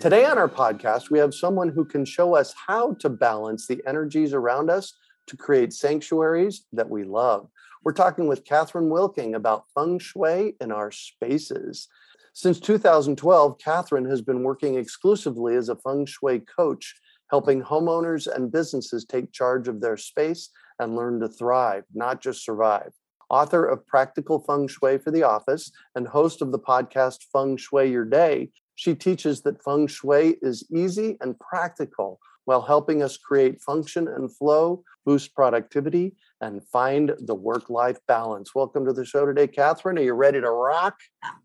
Today on our podcast, we have someone who can show us how to balance the energies around us to create sanctuaries that we love. We're talking with Kathryn Wilking about feng shui in our spaces. Since 2012, Kathryn has been working exclusively as a feng shui coach, helping homeowners and businesses take charge of their space and learn to thrive, not just survive. Author of Practical Feng Shui for the Office and host of the podcast Feng Shui Your Day, she teaches that feng shui is easy and practical while helping us create function and flow, boost productivity, and find the work life balance. Welcome to the show today, Kathryn. Are you ready to rock?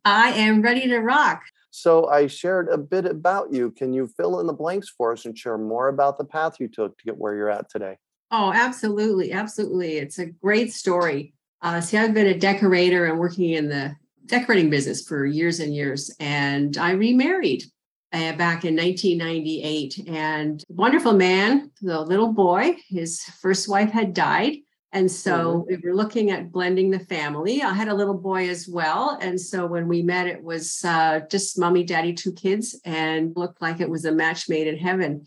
I am ready to rock. So, I shared a bit about you. Can you fill in the blanks for us and share more about the path you took to get where you're at today? Oh, absolutely. Absolutely. It's a great story. Uh, see, I've been a decorator and working in the decorating business for years and years. And I remarried uh, back in 1998. And wonderful man, the little boy, his first wife had died. And so mm-hmm. we were looking at blending the family. I had a little boy as well. And so when we met, it was uh, just mommy, daddy, two kids, and looked like it was a match made in heaven.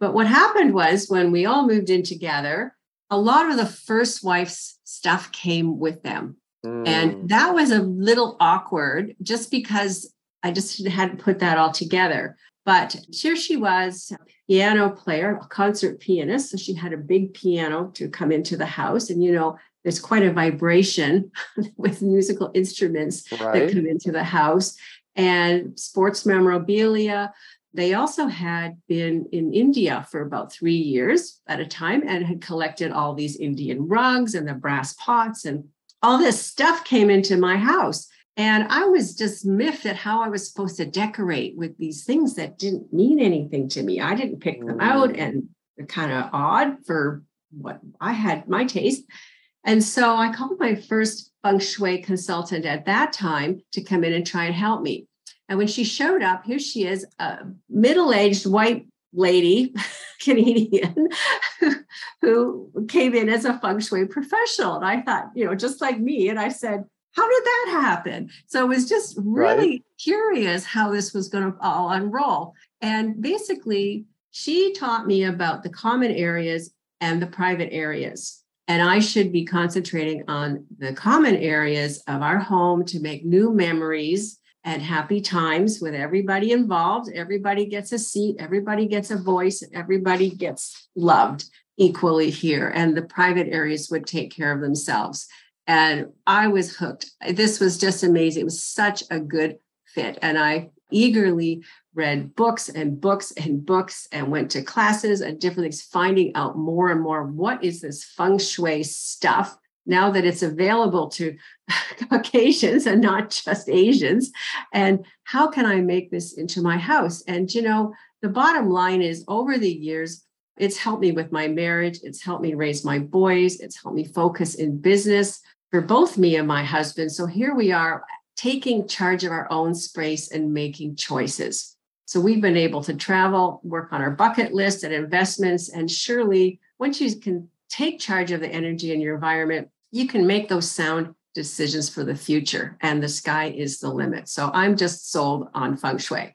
But what happened was when we all moved in together, a lot of the first wife's stuff came with them. Mm. And that was a little awkward just because I just hadn't put that all together. But here she was, piano player, a concert pianist. So she had a big piano to come into the house. And, you know, there's quite a vibration with musical instruments right. that come into the house and sports memorabilia. They also had been in India for about three years at a time and had collected all these Indian rugs and the brass pots and all this stuff came into my house. And I was just miffed at how I was supposed to decorate with these things that didn't mean anything to me. I didn't pick them out mm. and they're kind of odd for what I had my taste. And so I called my first feng shui consultant at that time to come in and try and help me. And when she showed up, here she is, a middle aged white lady, Canadian, who came in as a feng shui professional. And I thought, you know, just like me. And I said, how did that happen? So I was just really right. curious how this was going to all unroll. And basically, she taught me about the common areas and the private areas. And I should be concentrating on the common areas of our home to make new memories and happy times with everybody involved. Everybody gets a seat, everybody gets a voice, everybody gets loved equally here. And the private areas would take care of themselves. And I was hooked. This was just amazing. It was such a good fit. And I eagerly read books and books and books and went to classes and different things, finding out more and more what is this feng shui stuff now that it's available to Caucasians and not just Asians. And how can I make this into my house? And, you know, the bottom line is over the years, it's helped me with my marriage. It's helped me raise my boys. It's helped me focus in business for both me and my husband. So here we are taking charge of our own space and making choices. So we've been able to travel, work on our bucket list and investments. And surely, once you can take charge of the energy in your environment, you can make those sound decisions for the future and the sky is the limit. So I'm just sold on feng shui.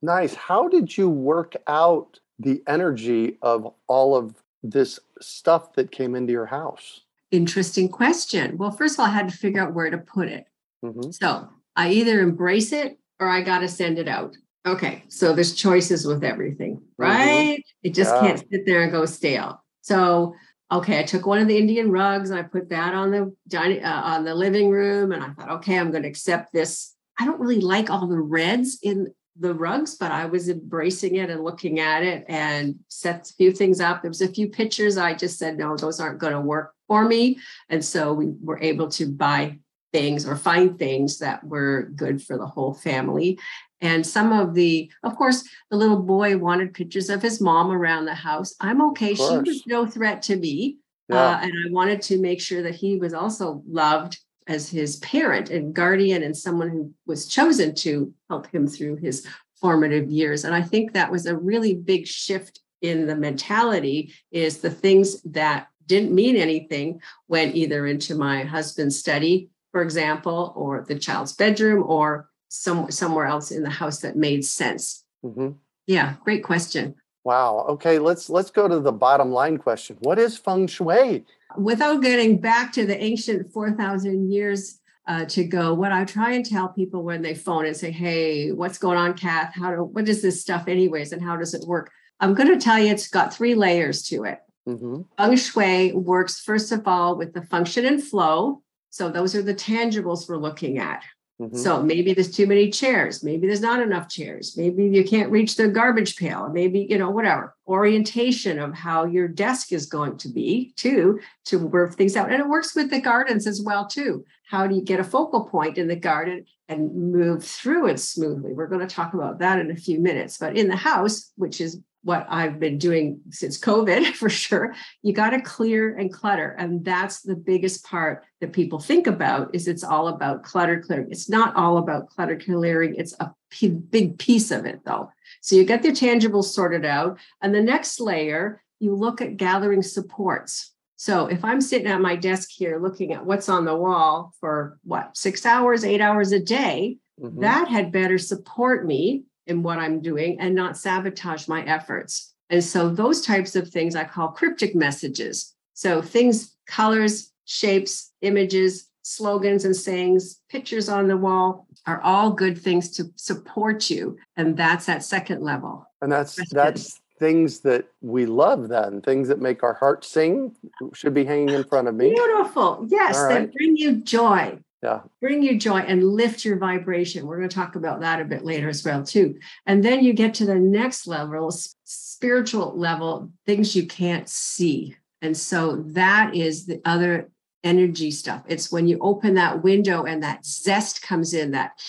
Nice. How did you work out the energy of all of this stuff that came into your house? Interesting question. Well, first of all, I had to figure out where to put it. Mm-hmm. So I either embrace it or I got to send it out. Okay, so there's choices with everything, Mm-hmm. right? It just Yeah. can't sit there and go stale. So, okay, I took one of the Indian rugs and I put that on the dining uh, on the living room, and I thought, okay, I'm going to accept this. I don't really like all the reds in the rugs, but I was embracing it and looking at it and set a few things up. There was a few pictures I just said, no, those aren't going to work for me, and so we were able to buy things or find things that were good for the whole family. And some of the, of course, the little boy wanted pictures of his mom around the house. I'm okay. She was no threat to me. Yeah. Uh, and I wanted to make sure that he was also loved as his parent and guardian and someone who was chosen to help him through his formative years. And I think that was a really big shift in the mentality is the things that didn't mean anything went either into my husband's study, for example, or the child's bedroom or some, somewhere else in the house that made sense. Mhm. Yeah, great question. Wow. Okay, let's let's go to the bottom line question. What is feng shui? without getting back to the ancient 4,000 years uh, to go, what I try and tell people when they phone and say, "Hey, what's going on, Kath? How do what is this stuff, anyways, and how does it work?" I'm going to tell you, it's got three layers to it. hmm Feng Shui works first of all with the function and flow. So those are the tangibles we're looking at. Hmm So maybe there's too many chairs. Maybe there's not enough chairs. Maybe you can't reach the garbage pail. Maybe, you know, whatever. Orientation of how your desk is going to be, too, to work things out. And it works with the gardens as well, too. How do you get a focal point in the garden and move through it smoothly? We're going to talk about that in a few minutes. But in the house, which is what I've been doing since COVID for sure, you got to clear and clutter. And that's the biggest part that people think about is it's all about clutter clearing. It's not all about clutter clearing. It's a p- big piece of it though. So you get the tangibles sorted out. And the next layer, you look at gathering supports. So if I'm sitting at my desk here looking at what's on the wall for what, six hours, eight hours a day, Mhm. that had better support me in what I'm doing and not sabotage my efforts. And so those types of things I call cryptic messages. So things, colors, shapes, images, slogans and sayings, pictures on the wall are all good things to support you. And that's at second level. And that's That's things that we love then, things that make our heart sing should be hanging in front of me. Beautiful. Yes, All that bring you joy. Yeah. Bring you joy and lift your vibration. We're going to talk about that a bit later as well too. And then you get to the next level, spiritual level, things you can't see. And so that is the other energy stuff. It's when you open that window and that zest comes in, that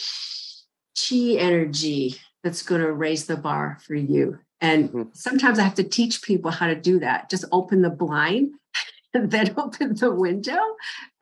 chi energy that's going to raise the bar for you. And Mhm. sometimes I have to teach people how to do that. Just open the blind and then open the window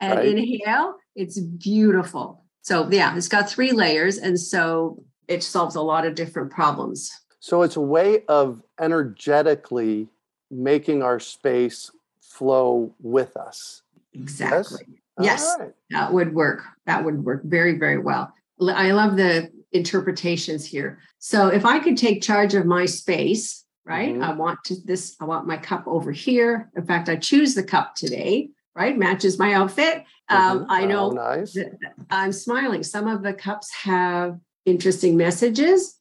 and Right. inhale. It's beautiful. So, yeah, it's got three layers. And so it solves a lot of different problems. So it's a way of energetically making our space flow with us. Exactly. All Yes. right. That would work. That would work very, very well. I love the interpretations here. So if I could take charge of my space, right? Mhm. I want to this, I want my cup over here. In fact, I choose the cup today, right? Matches my outfit. Um, Mhm. I know Oh, nice. that I'm smiling. Some of the cups have interesting messages.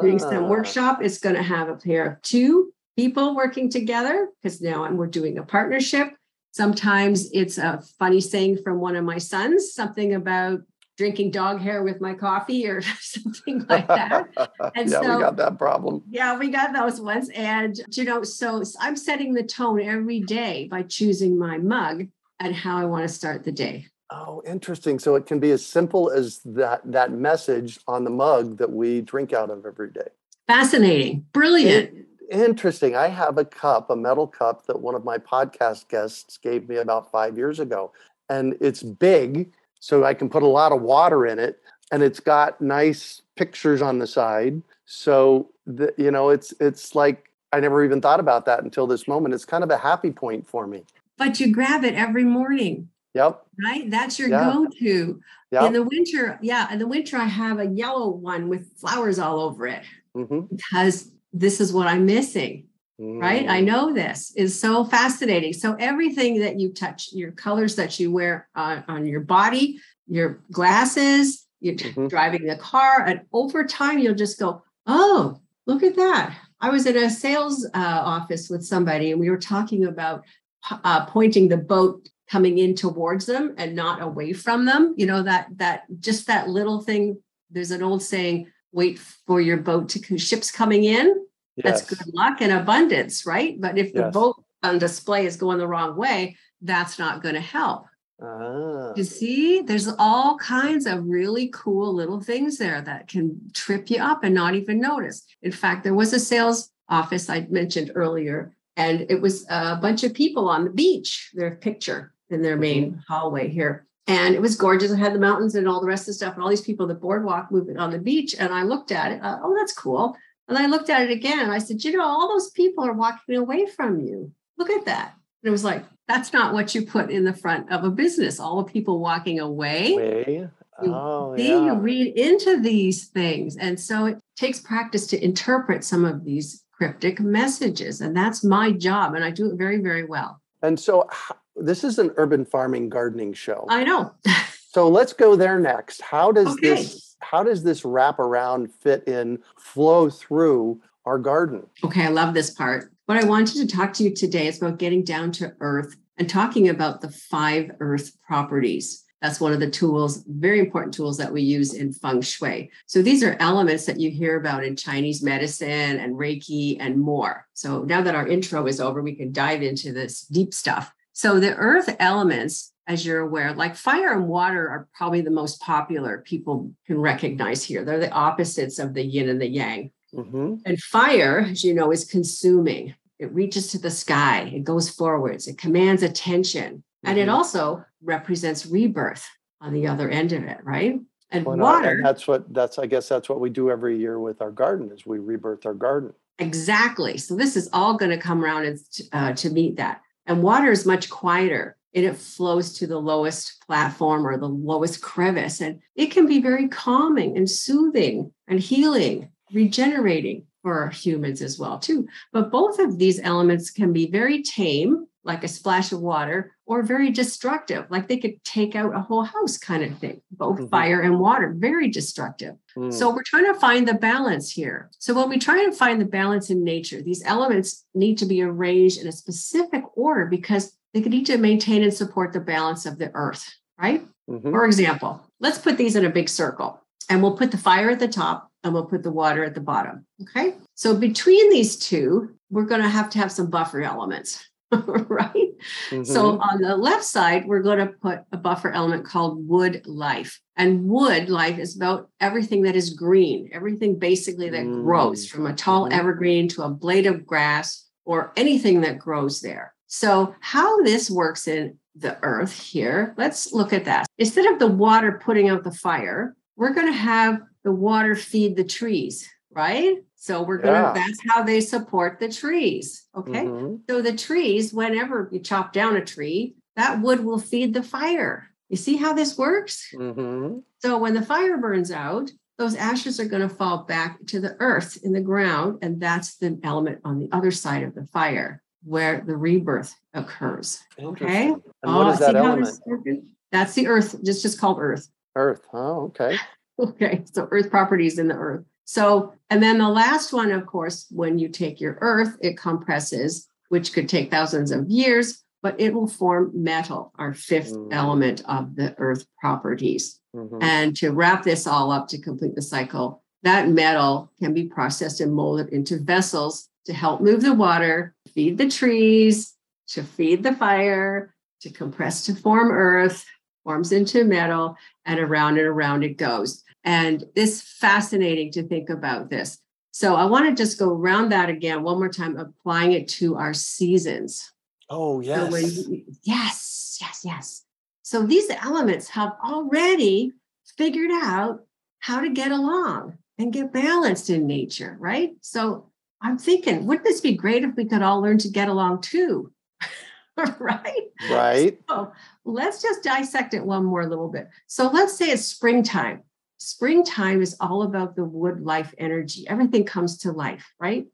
Doing some Ah. workshop, it's going to have a pair of two people working together because now we're doing a partnership. Sometimes it's a funny saying from one of my sons, something about drinking dog hair with my coffee or something like that. And yeah, so- we got that problem. Yeah, we got those ones. And, you know, so I'm setting the tone every day by choosing my mug and how I want to start the day. Oh, interesting. So it can be as simple as that that message on the mug that we drink out of every day. Fascinating. Brilliant. Interesting. I have a cup, a metal cup that one of my podcast guests gave me about five years ago. And it's big, so I can put a lot of water in it. And it's got nice pictures on the side. So the, you know, it's it's like I never even thought about that until this moment. It's kind of a happy point for me. But you grab it every morning, Yep. right? That's your Yeah. go-to. Yep. In the winter, yeah, in the winter I have a yellow one with flowers all over it hmm because this is what I'm missing, right? I know this is so fascinating. So everything that you touch, your colors that you wear on, on your body, your glasses, you're Mhm. driving the car, and over time you'll just go, Oh, look at that. I was in a sales uh, office with somebody and we were talking about uh, pointing the boat coming in towards them and not away from them. You know, that, that just that little thing. There's an old saying, wait for your boat to ships coming in. Yes. That's good luck and abundance, right? But if the yes. boat on display is going the wrong way, that's not going to help. Ah. You see, there's all kinds of really cool little things there that can trip you up and not even notice. In fact, there was a sales office I mentioned earlier, and it was a bunch of people on the beach, their picture in their main mm-hmm. hallway here. And it was gorgeous. It had the mountains and all the rest of the stuff, and all these people, the boardwalk moving on the beach. And I looked at it. Uh, oh, that's cool. And I looked at it again. And I said, you know, all those people are walking away from you. Look at that. And it was like, that's not what you put in the front of a business. All the people walking away. Way. Oh, you, yeah. you read into these things. And so it takes practice to interpret some of these cryptic messages. And that's my job. And I do it very, very well. And so this is an urban farming gardening show. I know. so let's go there next. How does okay. this how does this wrap around fit in, flow through our garden? Okay, I love this part. What I wanted to talk to you today is about getting down to earth and talking about the five earth properties. That's one of the tools, very important tools that we use in feng shui. So these are elements that you hear about in Chinese medicine and Reiki and more. So now that our intro is over, we can dive into this deep stuff. So the earth elements, as you're aware, like fire and water are probably the most popular people can recognize here. They're the opposites of the yin and the yang. Mm-hmm. And fire, as you know, is consuming. It reaches to the sky, it goes forwards, it commands attention, mm-hmm. and it mm-hmm. also represents rebirth on the other end of it, right? And well, water. And that's what that's I guess that's what we do every year with our garden is we rebirth our garden. Exactly. So this is all going to come around and, uh, to meet that. And water is much quieter and it flows to the lowest platform or the lowest crevice. And it can be very calming and soothing and healing, regenerating for humans as well, too. But both of these elements can be very tame, like a splash of water, or very destructive, like they could take out a whole house kind of thing. Both mm-hmm. fire and water, very destructive. Mm. So we're trying to find the balance here. So when we try to find the balance in nature, these elements need to be arranged in a specific order because they need to maintain and support the balance of the earth, right? Mm-hmm. For example, let's put these in a big circle and we'll put the fire at the top and we'll put the water at the bottom. Okay. So between these two, we're going to have to have some buffer elements. right? Mm-hmm. So on the left side, we're going to put a buffer element called wood life. And wood life is about everything that is green, everything basically that mm-hmm. grows from a tall mm-hmm. evergreen to a blade of grass or anything that grows there. So, how this works in the earth here, let's look at that. Instead of the water putting out the fire, we're going to have the water feed the trees, right? So we're going to, yeah. that's how they support the trees. Okay. Mm-hmm. So the trees, whenever you chop down a tree, that wood will feed the fire. You see how this works? Mm-hmm. So when the fire burns out, those ashes are going to fall back to the earth in the ground. And that's the element on the other side of the fire where the rebirth occurs. Okay. And what oh, is that element? That's the earth. It's just called earth. Earth. Oh, okay. okay. So earth properties in the earth. So, and then the last one, of course, when you take your earth, it compresses, which could take thousands of years, but it will form metal, our 5th mm-hmm. element of the earth properties. Mm-hmm. And to wrap this all up to complete the cycle, that metal can be processed and molded into vessels to help move the water, feed the trees, to feed the fire, to compress to form earth, forms into metal, and around and around it goes. And it's fascinating to think about this. So I want to just go around that again one more time, applying it to our seasons. Oh, yes. So yes, yes, yes. So these elements have already figured out how to get along and get balanced in nature, right? So I'm thinking, wouldn't this be great if we could all learn to get along too? right? Right. So let's just dissect it one more little bit. So let's say it's springtime springtime is all about the wood life energy. Everything comes to life, right?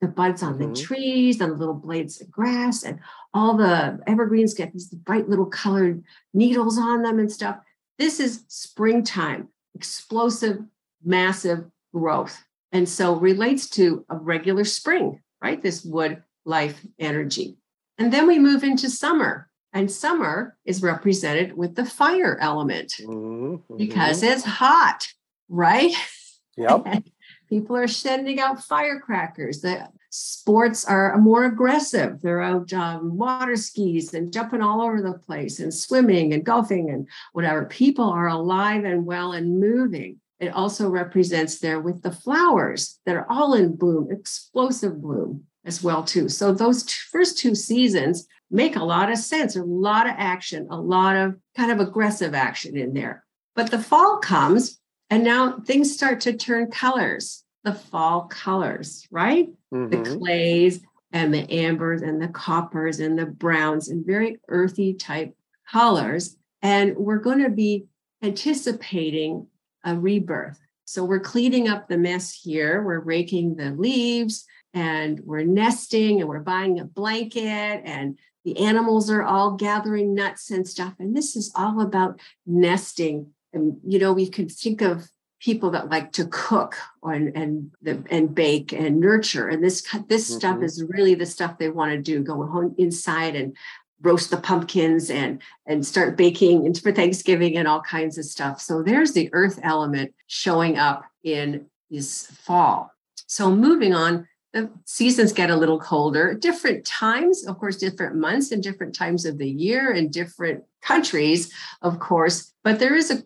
The buds on mm-hmm. the trees and the little blades of grass, and all the evergreens get these bright little colored needles on them and stuff. This is springtime, explosive, massive growth. And so relates to a regular spring, right? This wood life energy. And then we move into summer. And summer is represented with the fire element mm-hmm. because it's hot, right? Yep. People are sending out firecrackers. The sports are more aggressive. They're out um, water skis and jumping all over the place and swimming and golfing and whatever. People are alive and well and moving. It also represents there with the flowers that are all in bloom, explosive bloom as well too. So those first two seasons make a lot of sense, a lot of action, a lot of kind of aggressive action in there. But the fall comes and now things start to turn colors, the fall colors, right? Mm-hmm. The clays and the ambers and the coppers and the browns and very earthy type colors. And we're going to be anticipating a rebirth. So we're cleaning up the mess here. We're raking the leaves and we're nesting and we're buying a blanket and the animals are all gathering nuts and stuff. And this is all about nesting. And, you know, we could think of people that like to cook and and the, and bake and nurture and this this mm-hmm. stuff is really the stuff they want to do go home inside and roast the pumpkins and and start baking for thanksgiving and all kinds of stuff. So there's the earth element showing up in this fall. So moving on the seasons get a little colder. Different times of course different months and different times of the year and different countries of course but there is a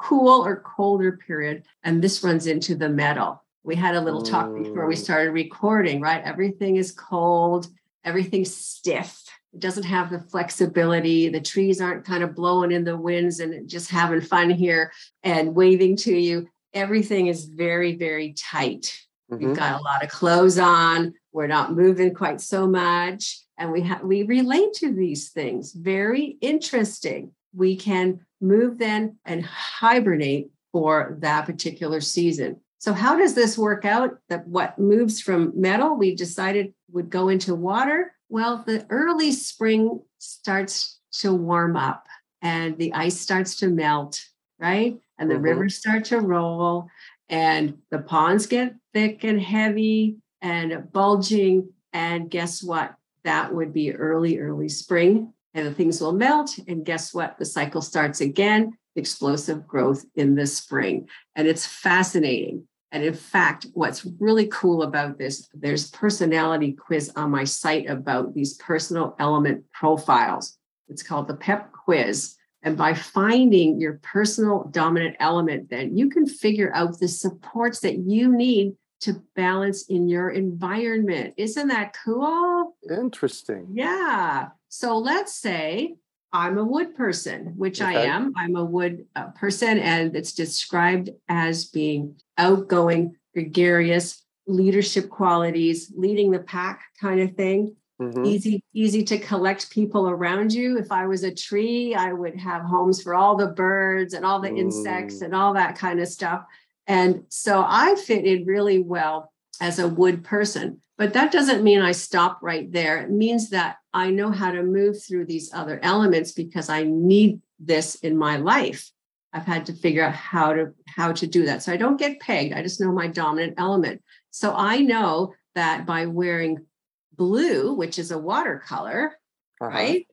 cool or colder period and this runs into the metal. We had a little talk before we mm. started recording right? Everything is cold everything's stiff it doesn't have the flexibility the trees aren't kind of blowing in the winds and just having fun here and waving to you everything is very very tight Mm-hmm. We've got a lot of clothes on. We're not moving quite so much. And we have we relate to these things. Very interesting. We can move then and hibernate for that particular season. So how does this work out? That what moves from metal we decided would go into water? Well, the early spring starts to warm up and the ice starts to melt, right? And the mm-hmm. rivers start to roll and the ponds get thick and heavy and bulging. And guess what? That would be early, early spring. And the things will melt. And guess what? The cycle starts again explosive growth in the spring. And it's fascinating. And in fact, what's really cool about this, there's personality quiz on my site about these personal element profiles. It's called the PEP quiz. And by finding your personal dominant element, then you can figure out the supports that you need to balance in your environment. Isn't that cool? Interesting. Yeah. So let's say I'm a wood person, which okay. I am. I'm a wood uh, person, and it's described as being outgoing, gregarious, leadership qualities, leading the pack kind of thing. Mm-hmm. Easy, easy to collect people around you. If I was a tree, I would have homes for all the birds and all the mm. insects and all that kind of stuff. And so I fit in really well as a wood person. But that doesn't mean I stop right there. It means that I know how to move through these other elements because I need this in my life. I've had to figure out how to how to do that. So I don't get pegged. I just know my dominant element. So I know that by wearing blue, which is a watercolor, uh-huh. right,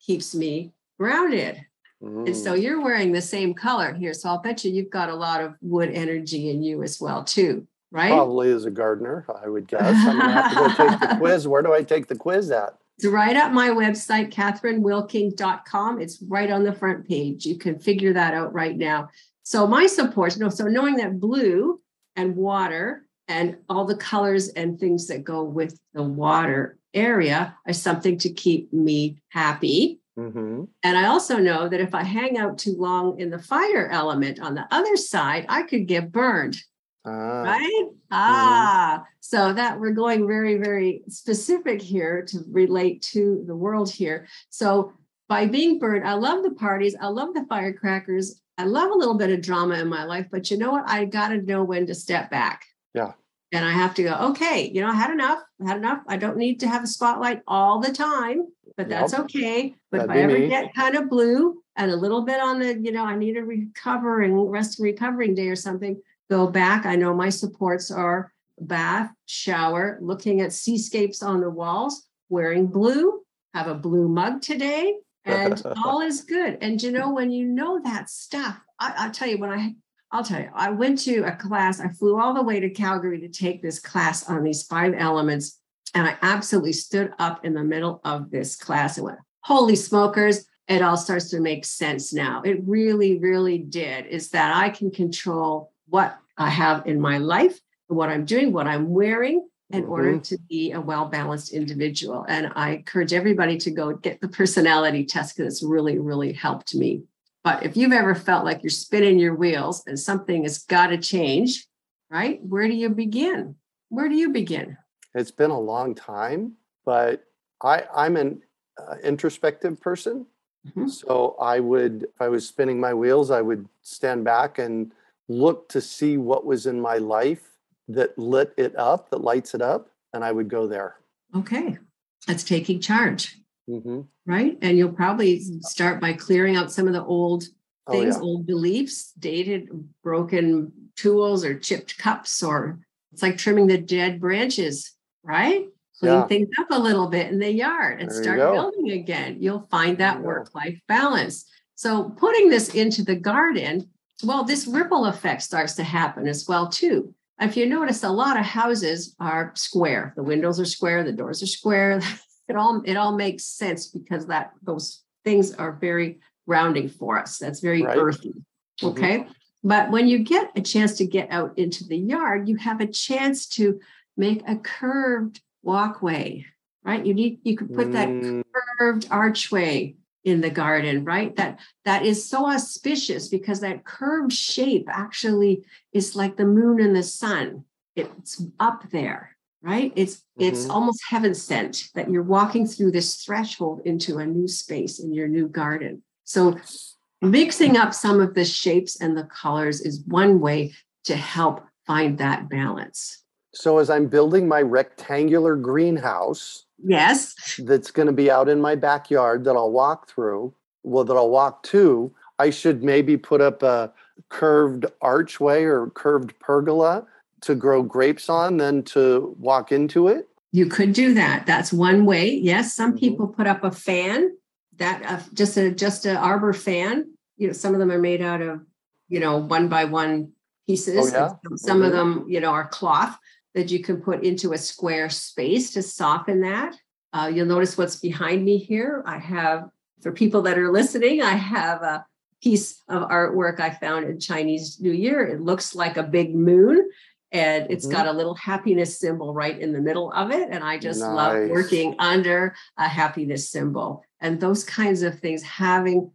keeps me grounded. Mm. And so mm. you're wearing the same color here. So I'll bet you you've got a lot of wood energy in you as well, too, right? Probably as a gardener, I would guess. I'm gonna have to go take the quiz. Where do I take the quiz at? It's right at my website, kathrynwilking.com. It's right on the front page. You can figure that out right now. So my support, no, so knowing that blue and water and all the colors and things that go with the water area are something to keep me happy. Mm-hmm. And I also know that if I hang out too long in the fire element on the other side, I could get burned. Ah. Right? Mm-hmm. Ah, so that we're going very, very specific here to relate to the world here. So by being burned, I love the parties, I love the firecrackers, I love a little bit of drama in my life, but you know what? I got to know when to step back. Yeah. And I have to go, okay, you know, I had enough, I had enough. I don't need to have a spotlight all the time, but that's yep. okay. But That'd if I ever me. get kind of blue and a little bit on the, you know, I need a recovering, rest and recovering day or something, go back. I know my supports are bath, shower, looking at seascapes on the walls, wearing blue, have a blue mug today, and all is good. And you know, when you know that stuff, I, will tell you when I I'll tell you, I went to a class, I flew all the way to Calgary to take this class on these five elements. And I absolutely stood up in the middle of this class and went, Holy smokers, it all starts to make sense now. It really, really did. Is that I can control what I have in my life, what I'm doing, what I'm wearing in mm-hmm. order to be a well balanced individual. And I encourage everybody to go get the personality test because it's really, really helped me. But if you've ever felt like you're spinning your wheels and something has got to change, right? Where do you begin? Where do you begin? It's been a long time, but I, I'm an uh, introspective person. Mm-hmm. So I would, if I was spinning my wheels, I would stand back and look to see what was in my life that lit it up, that lights it up, and I would go there. Okay. That's taking charge. Mm-hmm. Right. And you'll probably start by clearing out some of the old things, oh, yeah. old beliefs, dated, broken tools, or chipped cups, or it's like trimming the dead branches, right? Clean yeah. things up a little bit in the yard and there start building again. You'll find that work life balance. So, putting this into the garden, well, this ripple effect starts to happen as well, too. If you notice, a lot of houses are square. The windows are square, the doors are square. It all it all makes sense because that those things are very grounding for us. That's very right. earthy. Mm-hmm. Okay. Mm-hmm. But when you get a chance to get out into the yard, you have a chance to make a curved walkway, right? You need you could put that mm. curved archway in the garden right? That that is so auspicious because that curved shape actually is like the moon and the sun. It's up there right? It's mm-hmm. it's almost heaven sent that you're walking through this threshold into a new space in your new garden. So mixing up some of the shapes and the colors is one way to help find that balance. So as i'm building my rectangular greenhouse Yes. That's going to be out in my backyard that I'll walk through. Well, that I'll walk to. I should maybe put up a curved archway or curved pergola to grow grapes on, then to walk into it. You could do that. That's one way. Yes, some mm-hmm. people put up a fan that uh, just a just a arbor fan. You know, some of them are made out of you know one by one pieces. Oh, yeah? Some mm-hmm. of them, you know, are cloth that you can put into a square space to soften that. Uh, you'll notice what's behind me here. I have, for people that are listening, I have a piece of artwork I found in Chinese New Year. It looks like a big moon and it's mm-hmm. got a little happiness symbol right in the middle of it. And I just nice. love working under a happiness symbol. And those kinds of things, having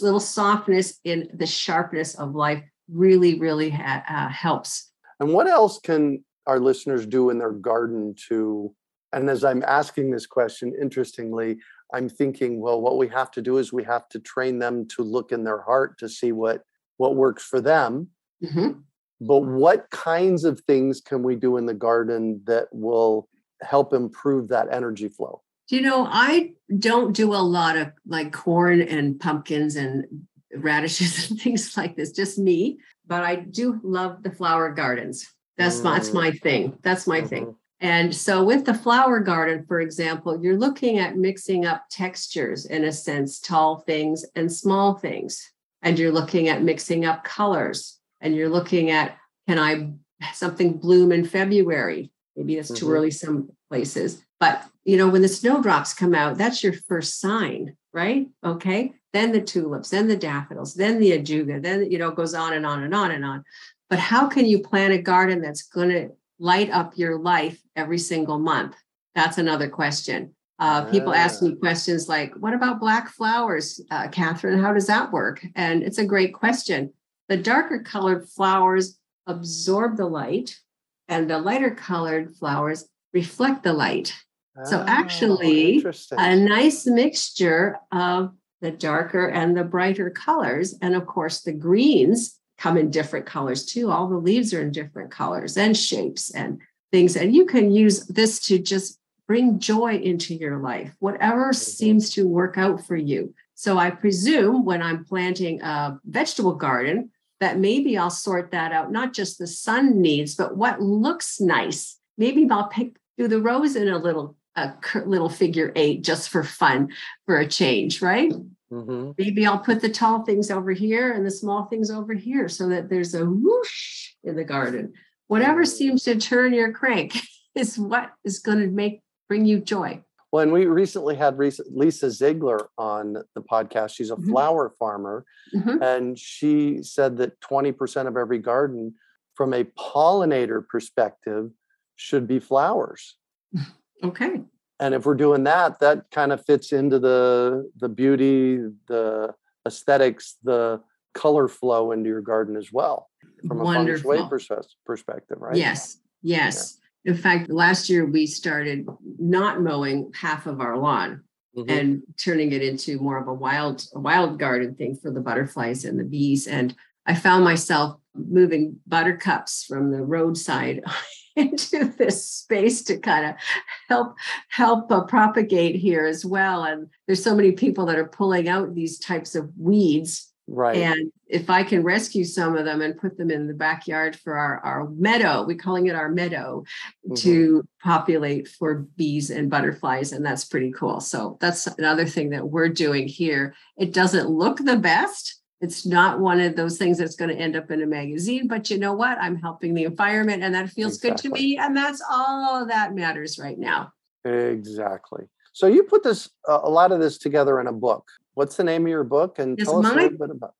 little softness in the sharpness of life really, really ha- uh, helps. And what else can our listeners do in their garden to and as i'm asking this question interestingly i'm thinking well what we have to do is we have to train them to look in their heart to see what what works for them. Mm-hmm. but what kinds of things can we do in the garden that will help improve that energy flow? You know i don't do a lot of like corn and pumpkins and radishes and things like this just me but i do love the flower gardens that's mm. my, that's my thing. That's my mm-hmm. thing. And so with the flower garden, for example, you're looking at mixing up textures in a sense, tall things and small things. And you're looking at mixing up colors. And you're looking at can I something bloom in February? Maybe that's too mm-hmm. early some places. But you know, when the snowdrops come out, that's your first sign, right? Okay. Then the tulips, then the daffodils, then the ajuga, then you know, it goes on and on and on and on. But how can you plant a garden that's going to light up your life every single month? That's another question. Uh, people ask me ah. questions like, What about black flowers, uh, Kathryn? How does that work? And it's a great question. The darker colored flowers absorb the light, and the lighter colored flowers reflect the light. so, ah, actually, a nice mixture of the darker and the brighter colors, and of course, the greens come in different colors too. All the leaves are in different colors and shapes and things. And you can use this to just bring joy into your life, whatever mm-hmm. seems to work out for you. So I presume when I'm planting a vegetable garden, that maybe I'll sort that out, not just the sun needs, but what looks nice. Maybe I'll pick do the rose in a little a little figure eight just for fun, for a change, right? Mm-hmm. Maybe I'll put the tall things over here and the small things over here so that there's a whoosh in the garden. Whatever mm. seems to turn your crank is what is going to make bring you joy. Well, and we recently had Lisa Ziegler on the podcast. She's a mm-hmm. flower farmer, mm-hmm. and she said that 20% of every garden, from a pollinator perspective, should be flowers. Okay. And if we're doing that, that kind of fits into the the beauty, the aesthetics, the color flow into your garden as well, from a Wonderful. feng shui perspective, right? Yes. Yes. In fact, last year we started not mowing half of our lawn mm-hmm. and turning it into more of a wild a wild garden thing for the butterflies and the bees. And I found myself moving buttercups from the roadside into this space to kind of help help uh, propagate here as well. And there's so many people that are pulling out these types of weeds Right. And if I can rescue some of them and put them in the backyard for our, our meadow, we're calling it our meadow mm-hmm. to populate for bees and butterflies. And that's pretty cool. So that's another thing that we're doing here. It doesn't look the best. It's not one of those things that's going to end up in a magazine, but you know what? I'm helping the environment and that feels exactly. good to me. And that's all that matters right now. Exactly. So you put this uh, a lot of this together in a book. What's the name of your book? And tell my, us a little bit about.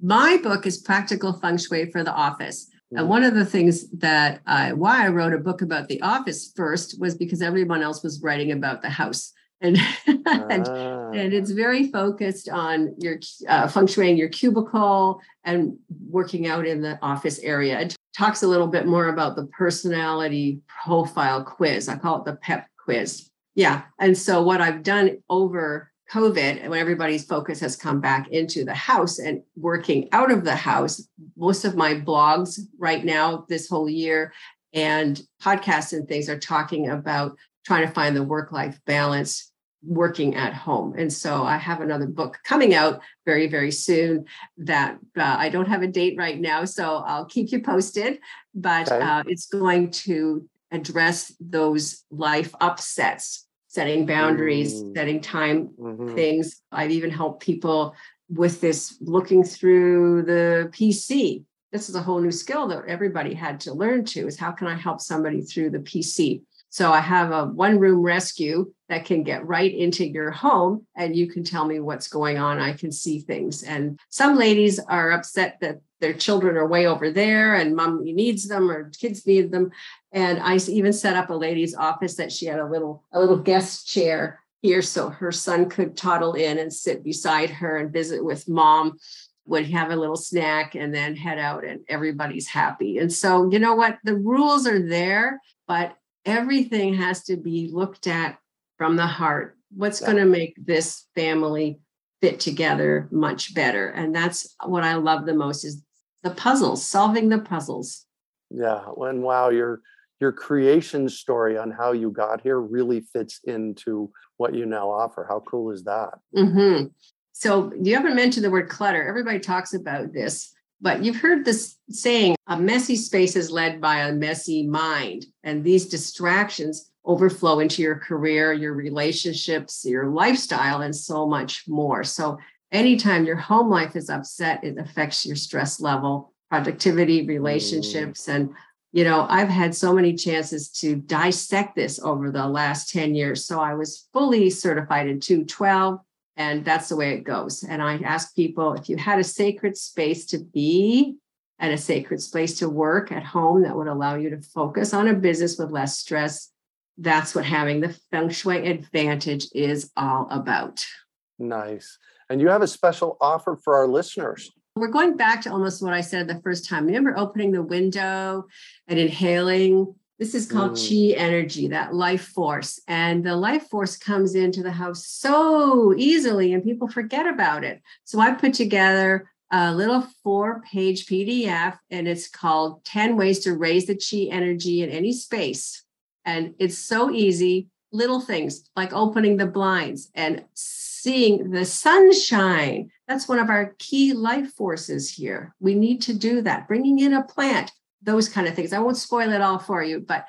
My book is Practical Feng Shui for the Office. Mm-hmm. And one of the things that I, why I wrote a book about the office first was because everyone else was writing about the house. And, and, ah. and, it's very focused on your uh, shui your cubicle and working out in the office area. It talks a little bit more about the personality profile quiz. I call it the PEP quiz. Yeah. And so what I've done over COVID, when everybody's focus has come back into the house and working out of the house, most of my blogs right now, this whole year, and podcasts and things are talking about trying to find the work life balance working at home. And so I have another book coming out very, very soon that uh, I don't have a date right now. So I'll keep you posted, but okay. uh, it's going to address those life upsets setting boundaries, mm. setting time mm-hmm. things. I've even helped people with this looking through the PC. This is a whole new skill that everybody had to learn to is how can I help somebody through the PC? So I have a one room rescue that can get right into your home and you can tell me what's going on. I can see things. And some ladies are upset that their children are way over there and mom needs them or kids need them and i even set up a lady's office that she had a little a little guest chair here so her son could toddle in and sit beside her and visit with mom would have a little snack and then head out and everybody's happy and so you know what the rules are there but everything has to be looked at from the heart what's yeah. going to make this family fit together much better and that's what i love the most is the puzzles, solving the puzzles. Yeah, and wow, your your creation story on how you got here really fits into what you now offer. How cool is that? Mm-hmm. So you haven't mentioned the word clutter. Everybody talks about this, but you've heard this saying: "A messy space is led by a messy mind," and these distractions overflow into your career, your relationships, your lifestyle, and so much more. So anytime your home life is upset, it affects your stress level, productivity, relationships. Mm. And, you know, I've had so many chances to dissect this over the last 10 years. So I was fully certified in 212, and that's the way it goes. And I ask people if you had a sacred space to be and a sacred space to work at home that would allow you to focus on a business with less stress, that's what having the feng shui advantage is all about. Nice. And you have a special offer for our listeners. We're going back to almost what I said the first time. Remember opening the window and inhaling? This is called mm. chi energy, that life force. And the life force comes into the house so easily, and people forget about it. So I put together a little four page PDF, and it's called 10 Ways to Raise the Chi Energy in Any Space. And it's so easy, little things like opening the blinds and seeing the sunshine. That's one of our key life forces here. We need to do that, bringing in a plant, those kind of things. I won't spoil it all for you, but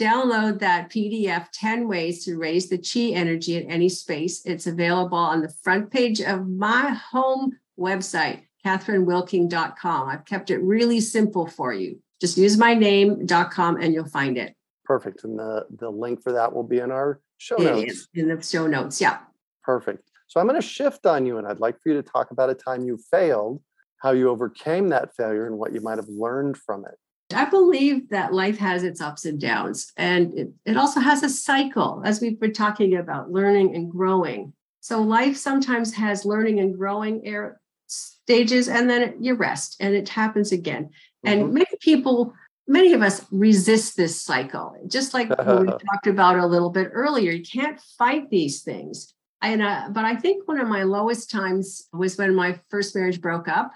download that PDF 10 ways to raise the chi energy in any space. It's available on the front page of my home website, kathrynwilking.com. I've kept it really simple for you. Just use my name.com and you'll find it. Perfect. And the, the link for that will be in our show notes. In the show notes. Yeah. Perfect. So I'm going to shift on you and I'd like for you to talk about a time you failed, how you overcame that failure, and what you might have learned from it. I believe that life has its ups and downs, and it, it also has a cycle, as we've been talking about learning and growing. So, life sometimes has learning and growing air stages, and then you rest and it happens again. Mm-hmm. And many people, many of us resist this cycle, just like we talked about a little bit earlier. You can't fight these things. And, uh, but I think one of my lowest times was when my first marriage broke up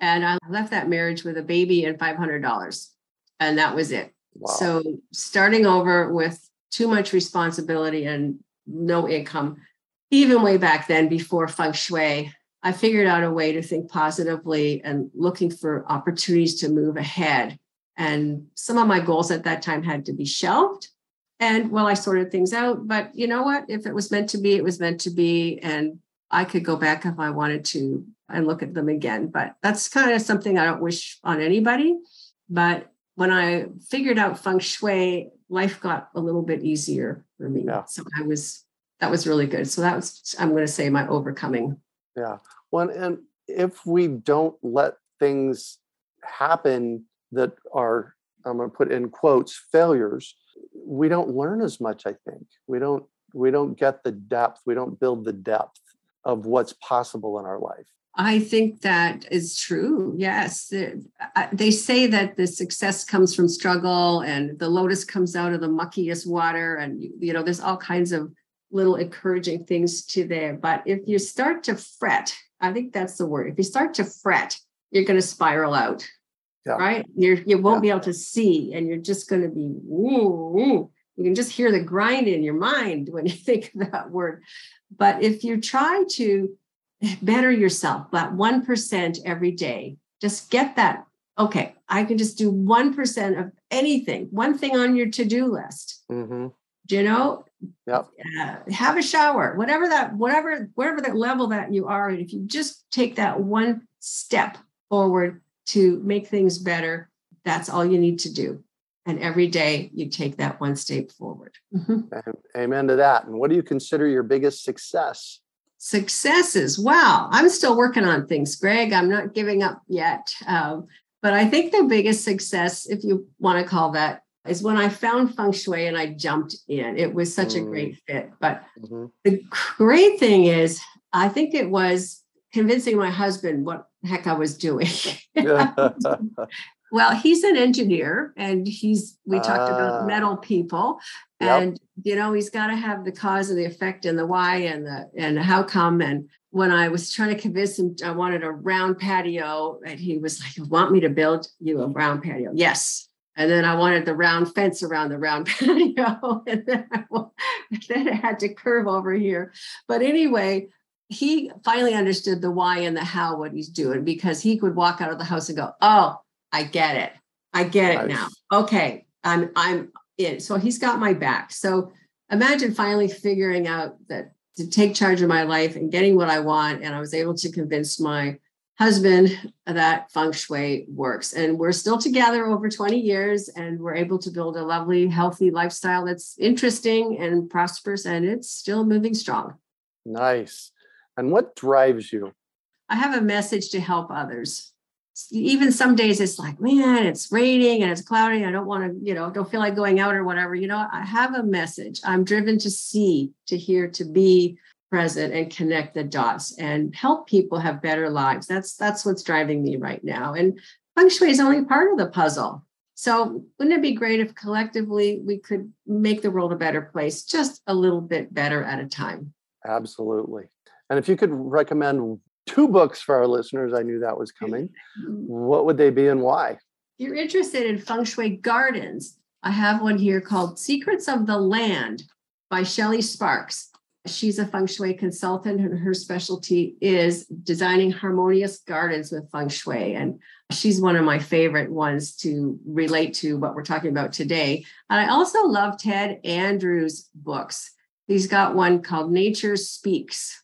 and I left that marriage with a baby and $500. And that was it. Wow. So starting over with too much responsibility and no income, even way back then before feng shui, I figured out a way to think positively and looking for opportunities to move ahead. And some of my goals at that time had to be shelved. And well, I sorted things out. But you know what? If it was meant to be, it was meant to be. And I could go back if I wanted to and look at them again. But that's kind of something I don't wish on anybody. But when I figured out feng shui, life got a little bit easier for me. Yeah. So I was that was really good. So that was I'm going to say my overcoming. Yeah. Well, and if we don't let things happen that are I'm going to put in quotes failures, we don't learn as much. I think we don't we don't get the depth. We don't build the depth of what's possible in our life. I think that is true. Yes. Uh, they say that the success comes from struggle and the lotus comes out of the muckiest water. And, you know, there's all kinds of little encouraging things to there. But if you start to fret, I think that's the word. If you start to fret, you're going to spiral out. Yeah. Right. You're, you won't yeah. be able to see and you're just going to be, woo, woo. you can just hear the grind in your mind when you think of that word. But if you try to better yourself that 1% every day, just get that. Okay, I can just do 1% of anything, one thing on your to do list. Mm-hmm. Do you know? Yep. Uh, have a shower, whatever that, whatever, whatever that level that you are. And if you just take that one step forward to make things better, that's all you need to do. And every day you take that one step forward. Mm-hmm. Amen to that. And what do you consider your biggest success? Successes. Wow. I'm still working on things, Greg. I'm not giving up yet. Um, but I think the biggest success, if you want to call that, is when I found feng shui and I jumped in. It was such mm. a great fit. But mm-hmm. the great thing is, I think it was convincing my husband what heck I was doing. Well, he's an engineer and he's, we talked about ah. metal people and, you know, he's got to have the cause and the effect and the why and the, and how come. And when I was trying to convince him, I wanted a round patio and he was like, you want me to build you a round patio? Yes. And then I wanted the round fence around the round patio. and then, I, then it had to curve over here. But anyway, he finally understood the why and the how, what he's doing, because he could walk out of the house and go, Oh, I get it. I get it now. Okay. I'm I'm in. So he's got my back. So imagine finally figuring out that to take charge of my life and getting what I want. And I was able to convince my husband that feng shui works. And we're still together over 20 years and we're able to build a lovely, healthy lifestyle that's interesting and prosperous and it's still moving strong. Nice. And what drives you? I have a message to help others even some days it's like, man, it's raining and it's cloudy. I don't want to, you know, don't feel like going out or whatever. You know, I have a message. I'm driven to see, to hear, to be present and connect the dots and help people have better lives. That's that's what's driving me right now. And feng shui is only part of the puzzle. So wouldn't it be great if collectively we could make the world a better place, just a little bit better at a time? Absolutely. And if you could recommend two books for our listeners. I knew that was mm. coming. What would they be and why? If you're interested in feng shui gardens, I have one here called Secrets of the Land by Shelley Sparks. She's a feng shui consultant, and her specialty is designing harmonious gardens with feng shui. And she's one of my favorite ones to relate to what we're talking about today. And I also love Ted Andrews' books. He's got one called Nature Speaks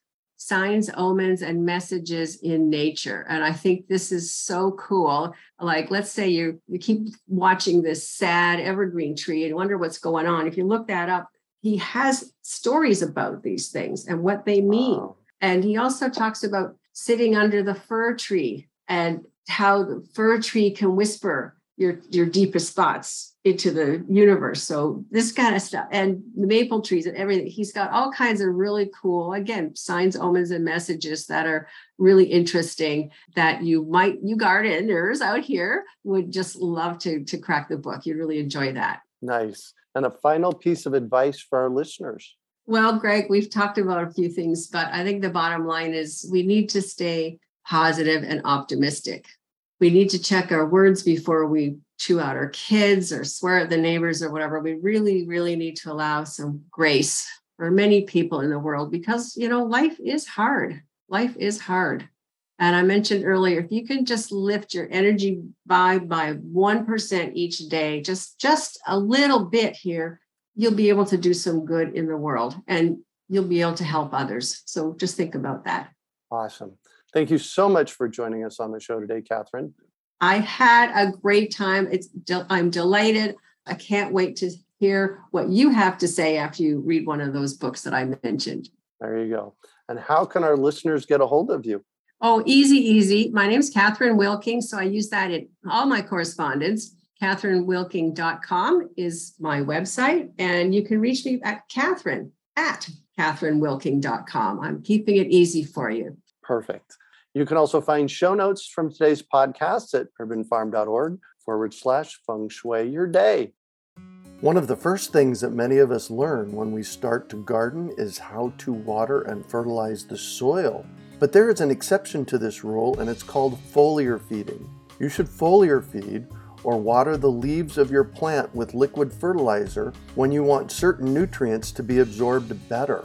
signs, omens, and messages in nature. And I think this is so cool. Like, let's say you you keep watching this sad evergreen tree and wonder what's going on. If you look that up, he has stories about these things and what they mean. Wow. And he also talks about sitting under the fir tree and how the fir tree can whisper your your deepest thoughts into the universe. So this kind of stuff and the maple trees and everything. He's got all kinds of really cool, again, signs, omens, and messages that are really interesting that you might you gardeners out here would just love to to crack the book. You'd really enjoy that. Nice. And a final piece of advice for our listeners. Well, Greg, we've talked about a few things, but I think the bottom line is we need to stay positive and optimistic we need to check our words before we chew out our kids or swear at the neighbors or whatever. We really, really need to allow some grace for many people in the world because, you know, life is hard. Life is hard. And I mentioned earlier, if you can just lift your energy vibe by 1% each day, just, just a little bit here, you'll be able to do some good in the world and you'll be able to help others. So just think about that. Awesome. Thank you so much for joining us on the show today, Kathryn. I had a great time. It's I'm delighted. I can't wait to hear what you have to say after you read one of those books that I mentioned. There you go. And how can our listeners get a hold of you? Oh, easy, easy. My name's Kathryn Wilking, so I use that in all my correspondence. kathrynwilking.com is my website, and you can reach me at Kathryn at kathrynwilking.com. I'm keeping it easy for you. Perfect. You can also find show notes from today's podcast at urbanfarm.org forward slash feng shui your day. One of the first things that many of us learn when we start to garden is how to water and fertilize the soil. But there is an exception to this rule, and it's called foliar feeding. You should foliar feed or water the leaves of your plant with liquid fertilizer when you want certain nutrients to be absorbed better.